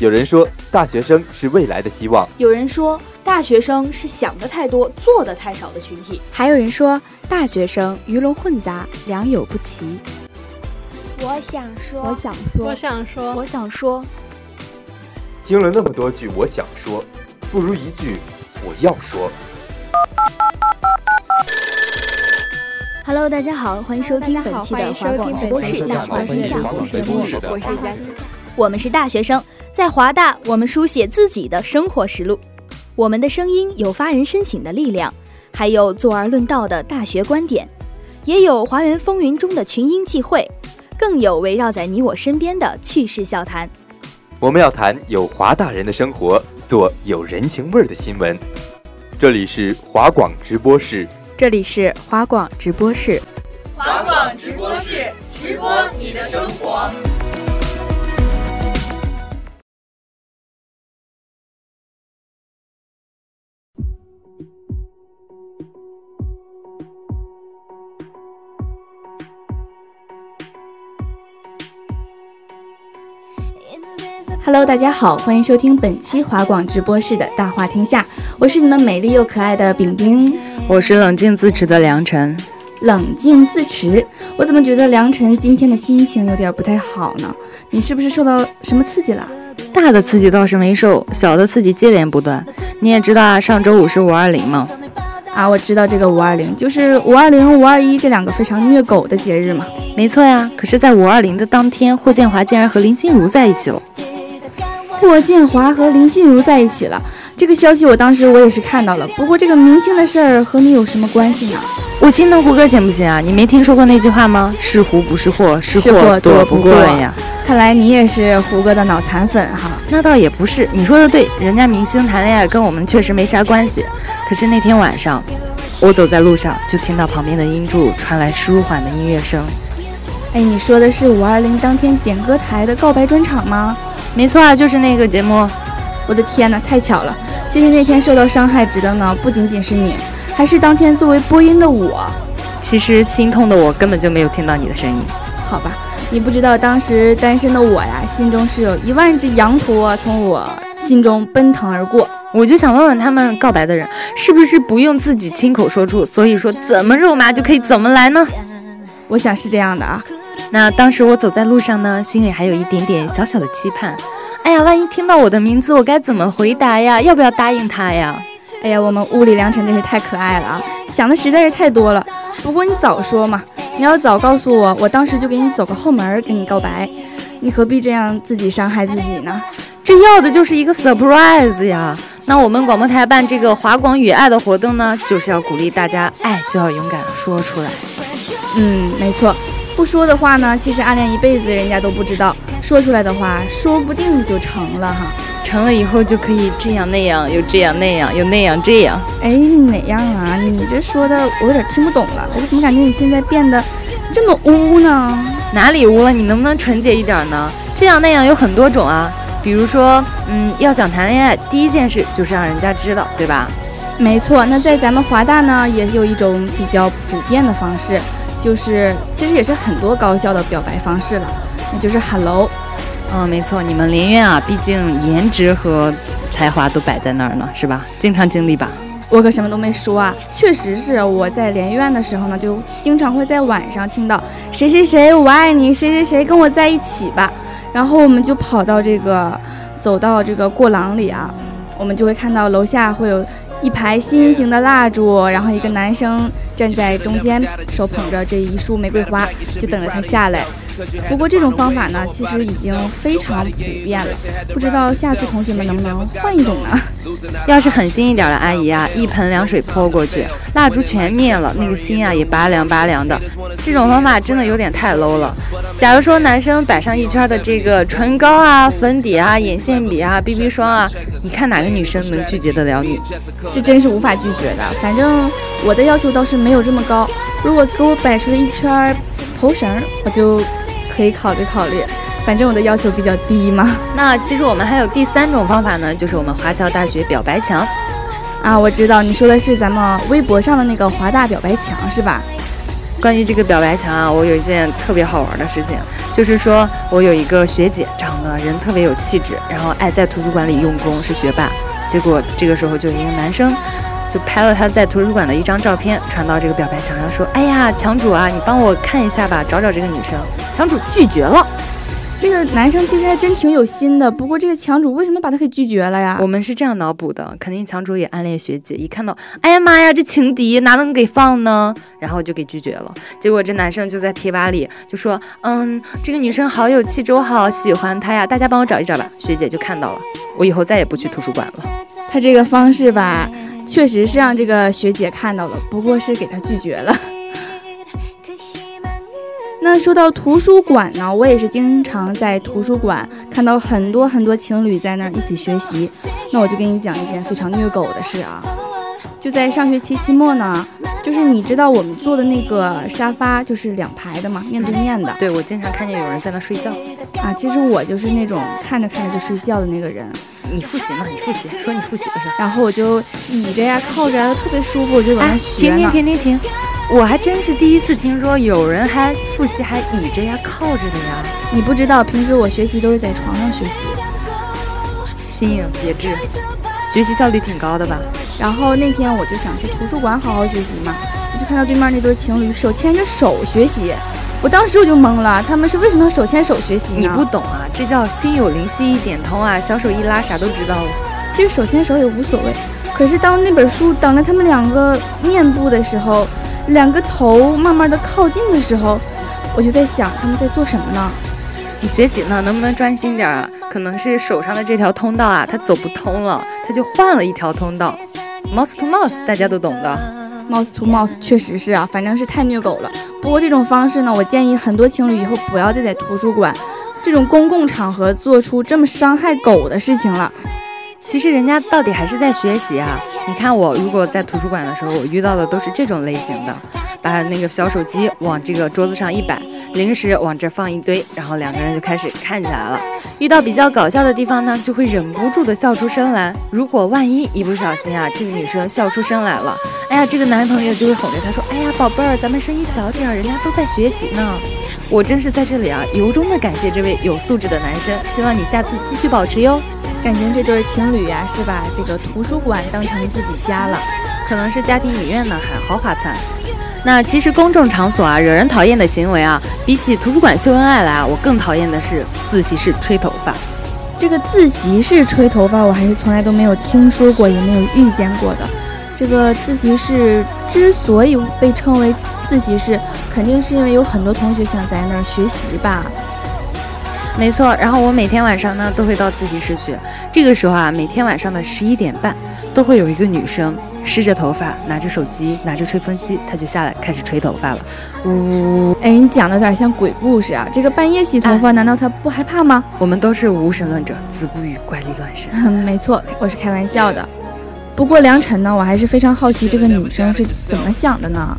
有人说，大学生是未来的希望；有人说，大学生是想的太多、做的太少的群体；还有人说，大学生鱼龙混杂、良莠不齐。我想说，我想说，我想说，我想说。听了那么多句我想说，不如一句我要说。Hello，大家好，欢迎收听本期的华广直播室大话天下，我是佳琪，我们是大学生。在华大，我们书写自己的生活实录，我们的声音有发人深省的力量，还有坐而论道的大学观点，也有华园风云中的群英际会，更有围绕在你我身边的趣事笑谈。我们要谈有华大人的生活，做有人情味儿的新闻。这里是华广直播室，这里是华广直播室，华广直播室直播你的生活。Hello，大家好，欢迎收听本期华广直播室的大话天下，我是你们美丽又可爱的饼饼，我是冷静自持的良辰，冷静自持，我怎么觉得良辰今天的心情有点不太好呢？你是不是受到什么刺激了？大的刺激倒是没受，小的刺激接连不断。你也知道啊，上周五是五二零吗？啊，我知道这个五二零就是五二零、五二一这两个非常虐狗的节日嘛。没错呀，可是，在五二零的当天，霍建华竟然和林心如在一起了。霍建华和林心如在一起了，这个消息我当时我也是看到了。不过这个明星的事儿和你有什么关系呢？我心疼胡歌行不行啊？你没听说过那句话吗？是胡不是祸，是祸躲不过呀。看来你也是胡歌的脑残粉哈。那倒也不是，你说的对，人家明星谈恋爱跟我们确实没啥关系。可是那天晚上，我走在路上就听到旁边的音柱传来舒缓的音乐声。哎，你说的是五二零当天点歌台的告白专场吗？没错啊，就是那个节目。我的天哪，太巧了！其实那天受到伤害值的呢，不仅仅是你，还是当天作为播音的我。其实心痛的我根本就没有听到你的声音。好吧，你不知道当时单身的我呀，心中是有一万只羊驼从我心中奔腾而过。我就想问问他们，告白的人是不是不用自己亲口说出，所以说怎么肉麻就可以怎么来呢？我想是这样的啊。那当时我走在路上呢，心里还有一点点小小的期盼。哎呀，万一听到我的名字，我该怎么回答呀？要不要答应他呀？哎呀，我们物理良辰真是太可爱了啊！想的实在是太多了。不过你早说嘛，你要早告诉我，我当时就给你走个后门跟你告白。你何必这样自己伤害自己呢？这要的就是一个 surprise 呀！那我们广播台办这个华广与爱的活动呢，就是要鼓励大家，爱就要勇敢说出来。嗯，没错。不说的话呢，其实暗恋一辈子人家都不知道；说出来的话，说不定就成了哈。成了以后就可以这样那样，又这样那样，又那样这样。哎，哪样啊？你这说的我有点听不懂了。我怎么感觉你现在变得这么污呢？哪里污了？你能不能纯洁一点呢？这样那样有很多种啊。比如说，嗯，要想谈恋爱，第一件事就是让人家知道，对吧？没错。那在咱们华大呢，也有一种比较普遍的方式。就是，其实也是很多高校的表白方式了，那就是 hello。嗯，没错，你们连院啊，毕竟颜值和才华都摆在那儿呢，是吧？经常经历吧？我可什么都没说啊，确实是我在连院的时候呢，就经常会在晚上听到谁谁谁我爱你，谁谁谁跟我在一起吧，然后我们就跑到这个，走到这个过廊里啊，我们就会看到楼下会有。一排心形的蜡烛，然后一个男生站在中间，手捧着这一束玫瑰花，就等着他下来。不过这种方法呢，其实已经非常普遍了，不知道下次同学们能不能换一种呢？要是狠心一点的阿姨啊，一盆凉水泼过去，蜡烛全灭了，那个心啊也拔凉拔凉的。这种方法真的有点太 low 了。假如说男生摆上一圈的这个唇膏啊、粉底啊、眼线笔啊、BB 霜啊，你看哪个女生能拒绝得了你？这真是无法拒绝的。反正我的要求倒是没有这么高，如果给我摆出了一圈头绳，我就。可以考虑考虑，反正我的要求比较低嘛。那其实我们还有第三种方法呢，就是我们华侨大学表白墙。啊，我知道你说的是咱们微博上的那个华大表白墙是吧？关于这个表白墙啊，我有一件特别好玩的事情，就是说我有一个学姐，长得人特别有气质，然后爱在图书馆里用功，是学霸。结果这个时候就有一个男生，就拍了他在图书馆的一张照片，传到这个表白墙上，说：“哎呀，墙主啊，你帮我看一下吧，找找这个女生。”墙主拒绝了。这个男生其实还真挺有心的，不过这个墙主为什么把他给拒绝了呀？我们是这样脑补的，肯定墙主也暗恋学姐，一看到，哎呀妈呀，这情敌哪能给放呢？然后就给拒绝了。结果这男生就在贴吧里就说，嗯，这个女生好有气质，我好喜欢她呀，大家帮我找一找吧。学姐就看到了，我以后再也不去图书馆了。他这个方式吧，确实是让这个学姐看到了，不过是给她拒绝了。那说到图书馆呢，我也是经常在图书馆看到很多很多情侣在那儿一起学习。那我就给你讲一件非常虐狗的事啊，就在上学期期末呢，就是你知道我们坐的那个沙发就是两排的嘛，面对面的。对，我经常看见有人在那睡觉啊。其实我就是那种看着看着就睡觉的那个人。你复习嘛？你复习，说你复习的事。然后我就倚着呀，靠着呀，特别舒服，我就往那学停停停停停。我还真是第一次听说有人还复习还倚着呀靠着的呀！你不知道，平时我学习都是在床上学习。新颖别致，学习效率挺高的吧？然后那天我就想去图书馆好好学习嘛，我就看到对面那对情侣手牵着手学习，我当时我就懵了，他们是为什么要手牵手学习呢？你不懂啊，这叫心有灵犀一点通啊，小手一拉啥都知道了。其实手牵手也无所谓，可是当那本书挡在他们两个面部的时候。两个头慢慢的靠近的时候，我就在想他们在做什么呢？你学习呢，能不能专心点啊？可能是手上的这条通道啊，它走不通了，它就换了一条通道。Mouse to mouse，大家都懂的。Mouse to mouse，确实是啊，反正是太虐狗了。不过这种方式呢，我建议很多情侣以后不要再在图书馆这种公共场合做出这么伤害狗的事情了。其实人家到底还是在学习啊。你看我，如果在图书馆的时候，我遇到的都是这种类型的，把那个小手机往这个桌子上一摆，零食往这放一堆，然后两个人就开始看起来了。遇到比较搞笑的地方呢，就会忍不住的笑出声来。如果万一一不小心啊，这个女生笑出声来了，哎呀，这个男朋友就会哄着她说：“哎呀，宝贝儿，咱们声音小点儿，人家都在学习呢。”我真是在这里啊，由衷的感谢这位有素质的男生，希望你下次继续保持哟。感情这对情侣呀，是把这个图书馆当成自己家了，可能是家庭影院呢，还豪华餐。那其实公众场所啊，惹人讨厌的行为啊，比起图书馆秀恩爱来啊，我更讨厌的是自习室吹头发。这个自习室吹头发，我还是从来都没有听说过，也没有遇见过的。这个自习室之所以被称为自习室，肯定是因为有很多同学想在那儿学习吧。没错，然后我每天晚上呢都会到自习室去。这个时候啊，每天晚上的十一点半，都会有一个女生湿着头发，拿着手机，拿着吹风机，她就下来开始吹头发了。呜，哎，你讲的有点像鬼故事啊！这个半夜洗头发，难道她不害怕吗？我们都是无神论者，子不语怪力乱神。没错，我是开玩笑的。不过梁晨呢，我还是非常好奇这个女生是怎么想的呢？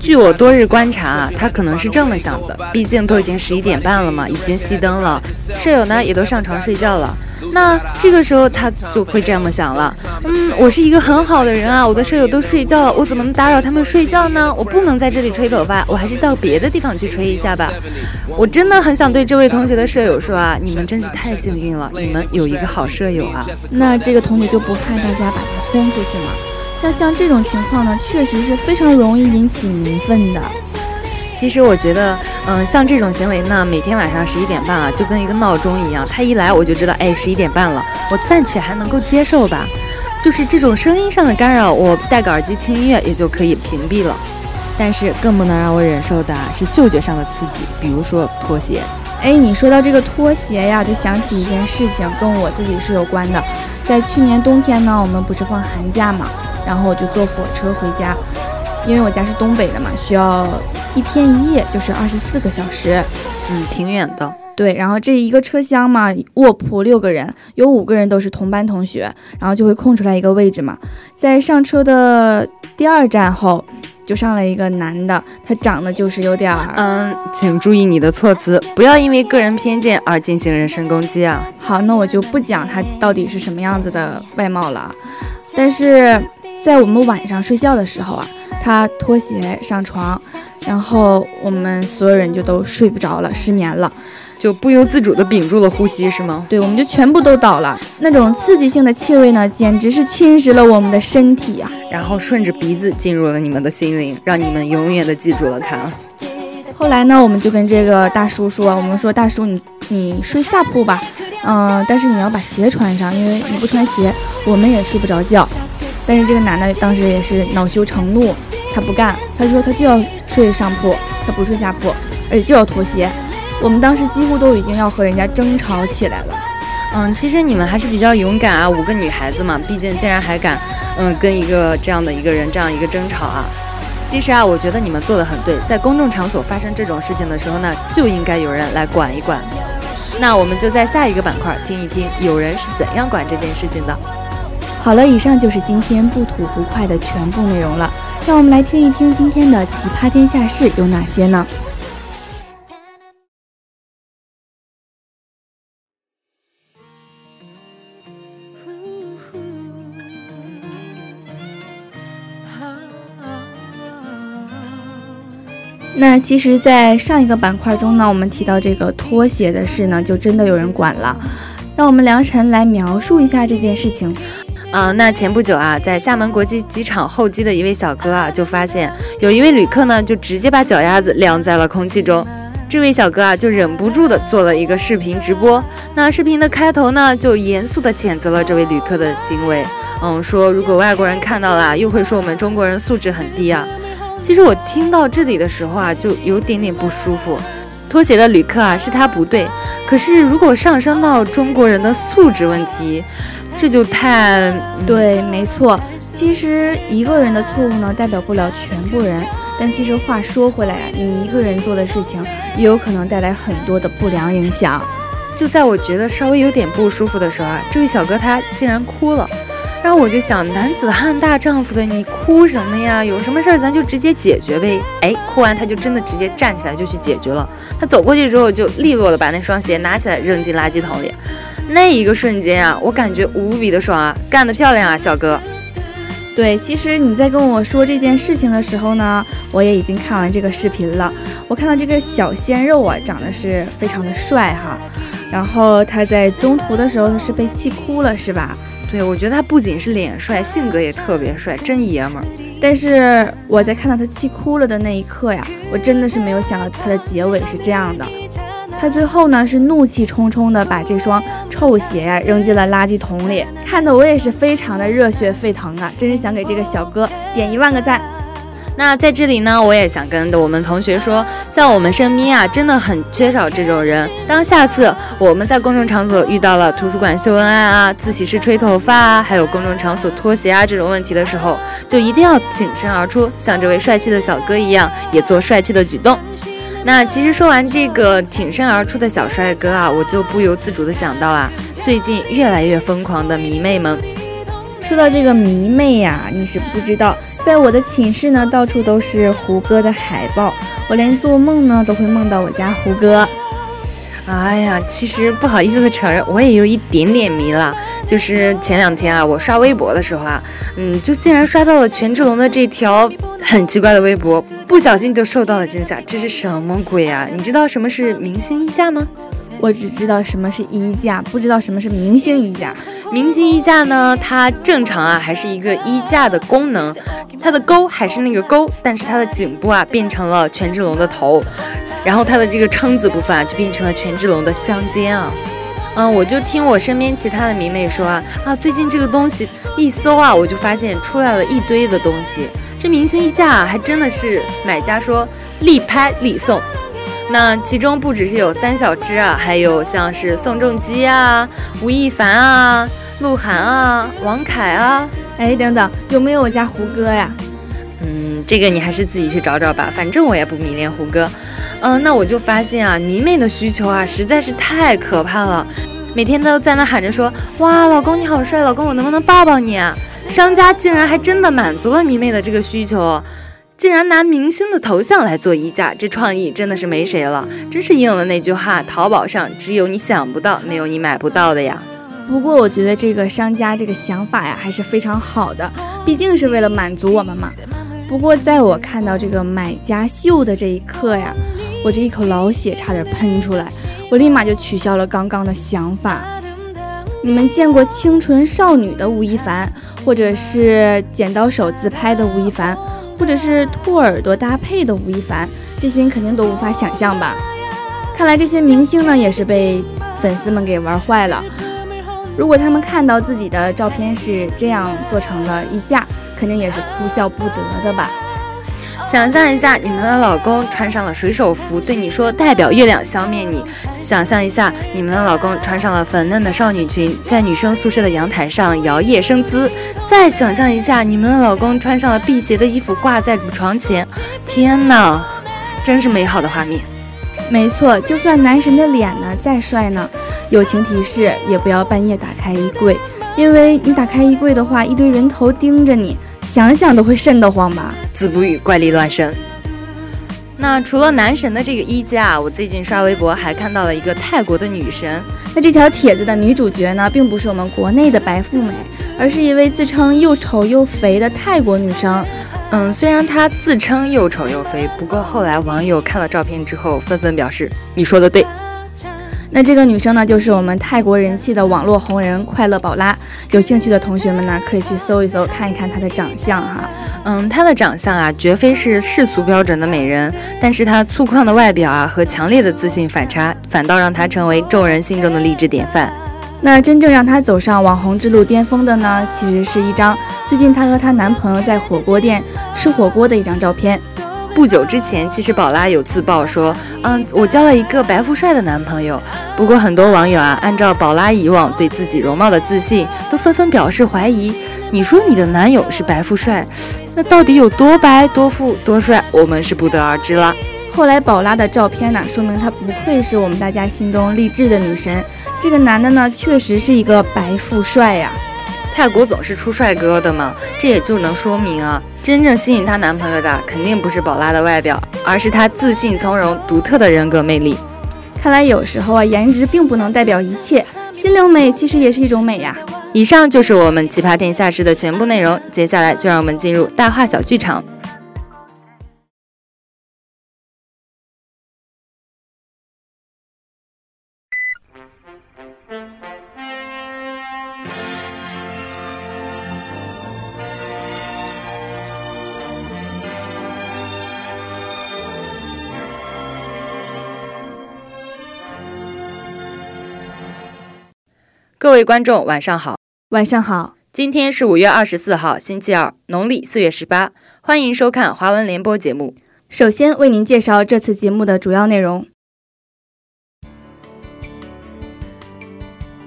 据我多日观察，她可能是这么想的：毕竟都已经十一点半了嘛，已经熄灯了，舍友呢也都上床睡觉了。那这个时候她就会这么想了：嗯，我是一个很好的人啊，我的舍友都睡觉了，我怎么能打扰他们睡觉呢？我不能在这里吹头发，我还是到别的地方去吹一下吧。我真的很想对这位同学的舍友说啊，你们真是太幸运了，你们有一个好舍友啊。那这个同学就不怕大家把他轰出去嘛？像像这种情况呢，确实是非常容易引起民愤的。其实我觉得，嗯，像这种行为呢，每天晚上十一点半啊，就跟一个闹钟一样，他一来我就知道，哎，十一点半了，我暂且还能够接受吧。就是这种声音上的干扰，我戴个耳机听音乐也就可以屏蔽了。但是更不能让我忍受的是嗅觉上的刺激，比如说拖鞋。哎，你说到这个拖鞋呀，就想起一件事情，跟我自己是有关的。在去年冬天呢，我们不是放寒假嘛，然后我就坐火车回家，因为我家是东北的嘛，需要一天一夜，就是二十四个小时，嗯，挺远的。对，然后这一个车厢嘛，卧铺六个人，有五个人都是同班同学，然后就会空出来一个位置嘛。在上车的第二站后。就上来一个男的，他长得就是有点儿……嗯，请注意你的措辞，不要因为个人偏见而进行人身攻击啊。好，那我就不讲他到底是什么样子的外貌了。但是在我们晚上睡觉的时候啊，他脱鞋上床，然后我们所有人就都睡不着了，失眠了，就不由自主地屏住了呼吸，是吗？对，我们就全部都倒了。那种刺激性的气味呢，简直是侵蚀了我们的身体啊！然后顺着鼻子进入了你们的心灵，让你们永远的记住了它。后来呢，我们就跟这个大叔说，我们说大叔，你你睡下铺吧，嗯，但是你要把鞋穿上，因为你不穿鞋，我们也睡不着觉。但是这个男的当时也是恼羞成怒，他不干，他说他就要睡上铺，他不睡下铺，而且就要脱鞋。我们当时几乎都已经要和人家争吵起来了。嗯，其实你们还是比较勇敢啊，五个女孩子嘛，毕竟竟然还敢，嗯，跟一个这样的一个人这样一个争吵啊。其实啊，我觉得你们做的很对，在公众场所发生这种事情的时候呢，就应该有人来管一管。那我们就在下一个板块听一听有人是怎样管这件事情的。好了，以上就是今天不吐不快的全部内容了。让我们来听一听今天的奇葩天下事有哪些呢？那其实，在上一个板块中呢，我们提到这个拖鞋的事呢，就真的有人管了。让我们良辰来描述一下这件事情。啊，那前不久啊，在厦门国际机场候机的一位小哥啊，就发现有一位旅客呢，就直接把脚丫子晾在了空气中。这位小哥啊，就忍不住的做了一个视频直播。那视频的开头呢，就严肃的谴责了这位旅客的行为。嗯，说如果外国人看到了，又会说我们中国人素质很低啊。其实我听到这里的时候啊，就有点点不舒服。脱鞋的旅客啊，是他不对。可是如果上升到中国人的素质问题，这就太对，没错。其实一个人的错误呢，代表不了全部人。但其实话说回来啊，你一个人做的事情，也有可能带来很多的不良影响。就在我觉得稍微有点不舒服的时候啊，这位小哥他竟然哭了。然后我就想，男子汉大丈夫的，你哭什么呀？有什么事儿咱就直接解决呗。哎，哭完他就真的直接站起来就去解决了。他走过去之后，就利落的把那双鞋拿起来扔进垃圾桶里。那一个瞬间啊，我感觉无比的爽啊！干得漂亮啊，小哥！对，其实你在跟我说这件事情的时候呢，我也已经看完这个视频了。我看到这个小鲜肉啊，长得是非常的帅哈。然后他在中途的时候，他是被气哭了，是吧？对，我觉得他不仅是脸帅，性格也特别帅，真爷们儿。但是我在看到他气哭了的那一刻呀，我真的是没有想到他的结尾是这样的。他最后呢是怒气冲冲的把这双臭鞋呀扔进了垃圾桶里，看得我也是非常的热血沸腾啊！真是想给这个小哥点一万个赞。那在这里呢，我也想跟我们同学说，像我们身边啊，真的很缺少这种人。当下次我们在公众场所遇到了图书馆秀恩爱啊、自习室吹头发啊，还有公众场所脱鞋啊这种问题的时候，就一定要挺身而出，像这位帅气的小哥一样，也做帅气的举动。那其实说完这个挺身而出的小帅哥啊，我就不由自主的想到啊最近越来越疯狂的迷妹们。说到这个迷妹呀，你是不知道，在我的寝室呢，到处都是胡歌的海报，我连做梦呢都会梦到我家胡歌。哎呀，其实不好意思的承认，我也有一点点迷了。就是前两天啊，我刷微博的时候啊，嗯，就竟然刷到了权志龙的这条很奇怪的微博，不小心就受到了惊吓。这是什么鬼啊？你知道什么是明星衣架吗？我只知道什么是衣架，不知道什么是明星衣架。明星衣架呢，它正常啊还是一个衣架的功能，它的钩还是那个钩，但是它的颈部啊变成了权志龙的头。然后它的这个撑子部分啊，就变成了权志龙的香肩啊，嗯，我就听我身边其他的迷妹说啊，啊，最近这个东西一搜啊，我就发现出来了一堆的东西，这明星衣架啊，还真的是买家说立拍立送。那其中不只是有三小只啊，还有像是宋仲基啊、吴亦凡啊、鹿晗啊、王凯啊，哎，等等，有没有我家胡歌呀？嗯，这个你还是自己去找找吧，反正我也不迷恋胡歌。嗯，那我就发现啊，迷妹的需求啊实在是太可怕了，每天都在那喊着说，哇，老公你好帅，老公我能不能抱抱你啊？商家竟然还真的满足了迷妹的这个需求，竟然拿明星的头像来做衣架，这创意真的是没谁了，真是应了那句话，淘宝上只有你想不到，没有你买不到的呀。不过我觉得这个商家这个想法呀还是非常好的，毕竟是为了满足我们嘛。不过在我看到这个买家秀的这一刻呀，我这一口老血差点喷出来，我立马就取消了刚刚的想法。你们见过清纯少女的吴亦凡，或者是剪刀手自拍的吴亦凡，或者是兔耳朵搭配的吴亦凡，这些你肯定都无法想象吧？看来这些明星呢，也是被粉丝们给玩坏了。如果他们看到自己的照片是这样做成了一架，肯定也是哭笑不得的吧。想象一下，你们的老公穿上了水手服，对你说“代表月亮消灭你”。想象一下，你们的老公穿上了粉嫩的少女裙，在女生宿舍的阳台上摇曳生姿。再想象一下，你们的老公穿上了辟邪的衣服，挂在床前。天哪，真是美好的画面。没错，就算男神的脸呢再帅呢，友情提示也不要半夜打开衣柜，因为你打开衣柜的话，一堆人头盯着你。想想都会瘆得慌吧？子不语怪力乱神。那除了男神的这个衣架，我最近刷微博还看到了一个泰国的女神。那这条帖子的女主角呢，并不是我们国内的白富美，而是一位自称又丑又肥的泰国女生。嗯，虽然她自称又丑又肥，不过后来网友看了照片之后，纷纷表示：“你说的对。”那这个女生呢，就是我们泰国人气的网络红人快乐宝拉。有兴趣的同学们呢，可以去搜一搜，看一看她的长相哈。嗯，她的长相啊，绝非是世俗标准的美人，但是她粗犷的外表啊和强烈的自信反差，反倒让她成为众人心中的励志典范。那真正让她走上网红之路巅峰的呢，其实是一张最近她和她男朋友在火锅店吃火锅的一张照片。不久之前，其实宝拉有自曝说，嗯，我交了一个白富帅的男朋友。不过很多网友啊，按照宝拉以往对自己容貌的自信，都纷纷表示怀疑。你说你的男友是白富帅，那到底有多白、多富、多帅，我们是不得而知了。后来宝拉的照片呢，说明她不愧是我们大家心中励志的女神。这个男的呢，确实是一个白富帅呀。泰国总是出帅哥的嘛，这也就能说明啊，真正吸引她男朋友的肯定不是宝拉的外表，而是她自信从容、独特的人格魅力。看来有时候啊，颜值并不能代表一切，心灵美其实也是一种美呀。以上就是我们奇葩天下事的全部内容，接下来就让我们进入大话小剧场。位观众，晚上好！晚上好！今天是五月二十四号，星期二，农历四月十八。欢迎收看华文联播节目。首先为您介绍这次节目的主要内容：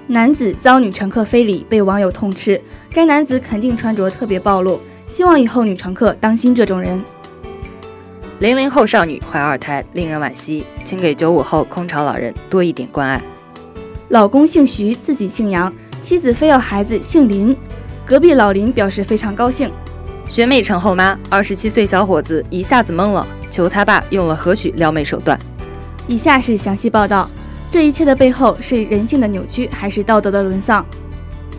男子遭女乘客非礼，被网友痛斥。该男子肯定穿着特别暴露，希望以后女乘客当心这种人。零零后少女怀二胎，令人惋惜，请给九五后空巢老人多一点关爱。老公姓徐，自己姓杨，妻子非要孩子姓林。隔壁老林表示非常高兴。学妹成后妈，二十七岁小伙子一下子懵了，求他爸用了何许撩妹手段。以下是详细报道，这一切的背后是人性的扭曲，还是道德的沦丧？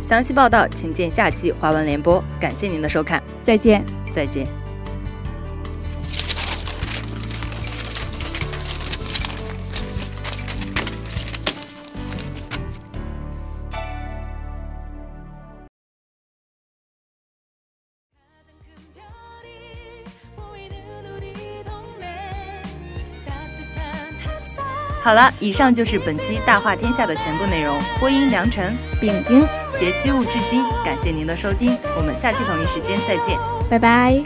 详细报道请见下期华文联播。感谢您的收看，再见，再见。好了，以上就是本期《大话天下》的全部内容。播音：梁晨、丙丁，携机务至心，感谢您的收听，我们下期同一时间再见，拜拜。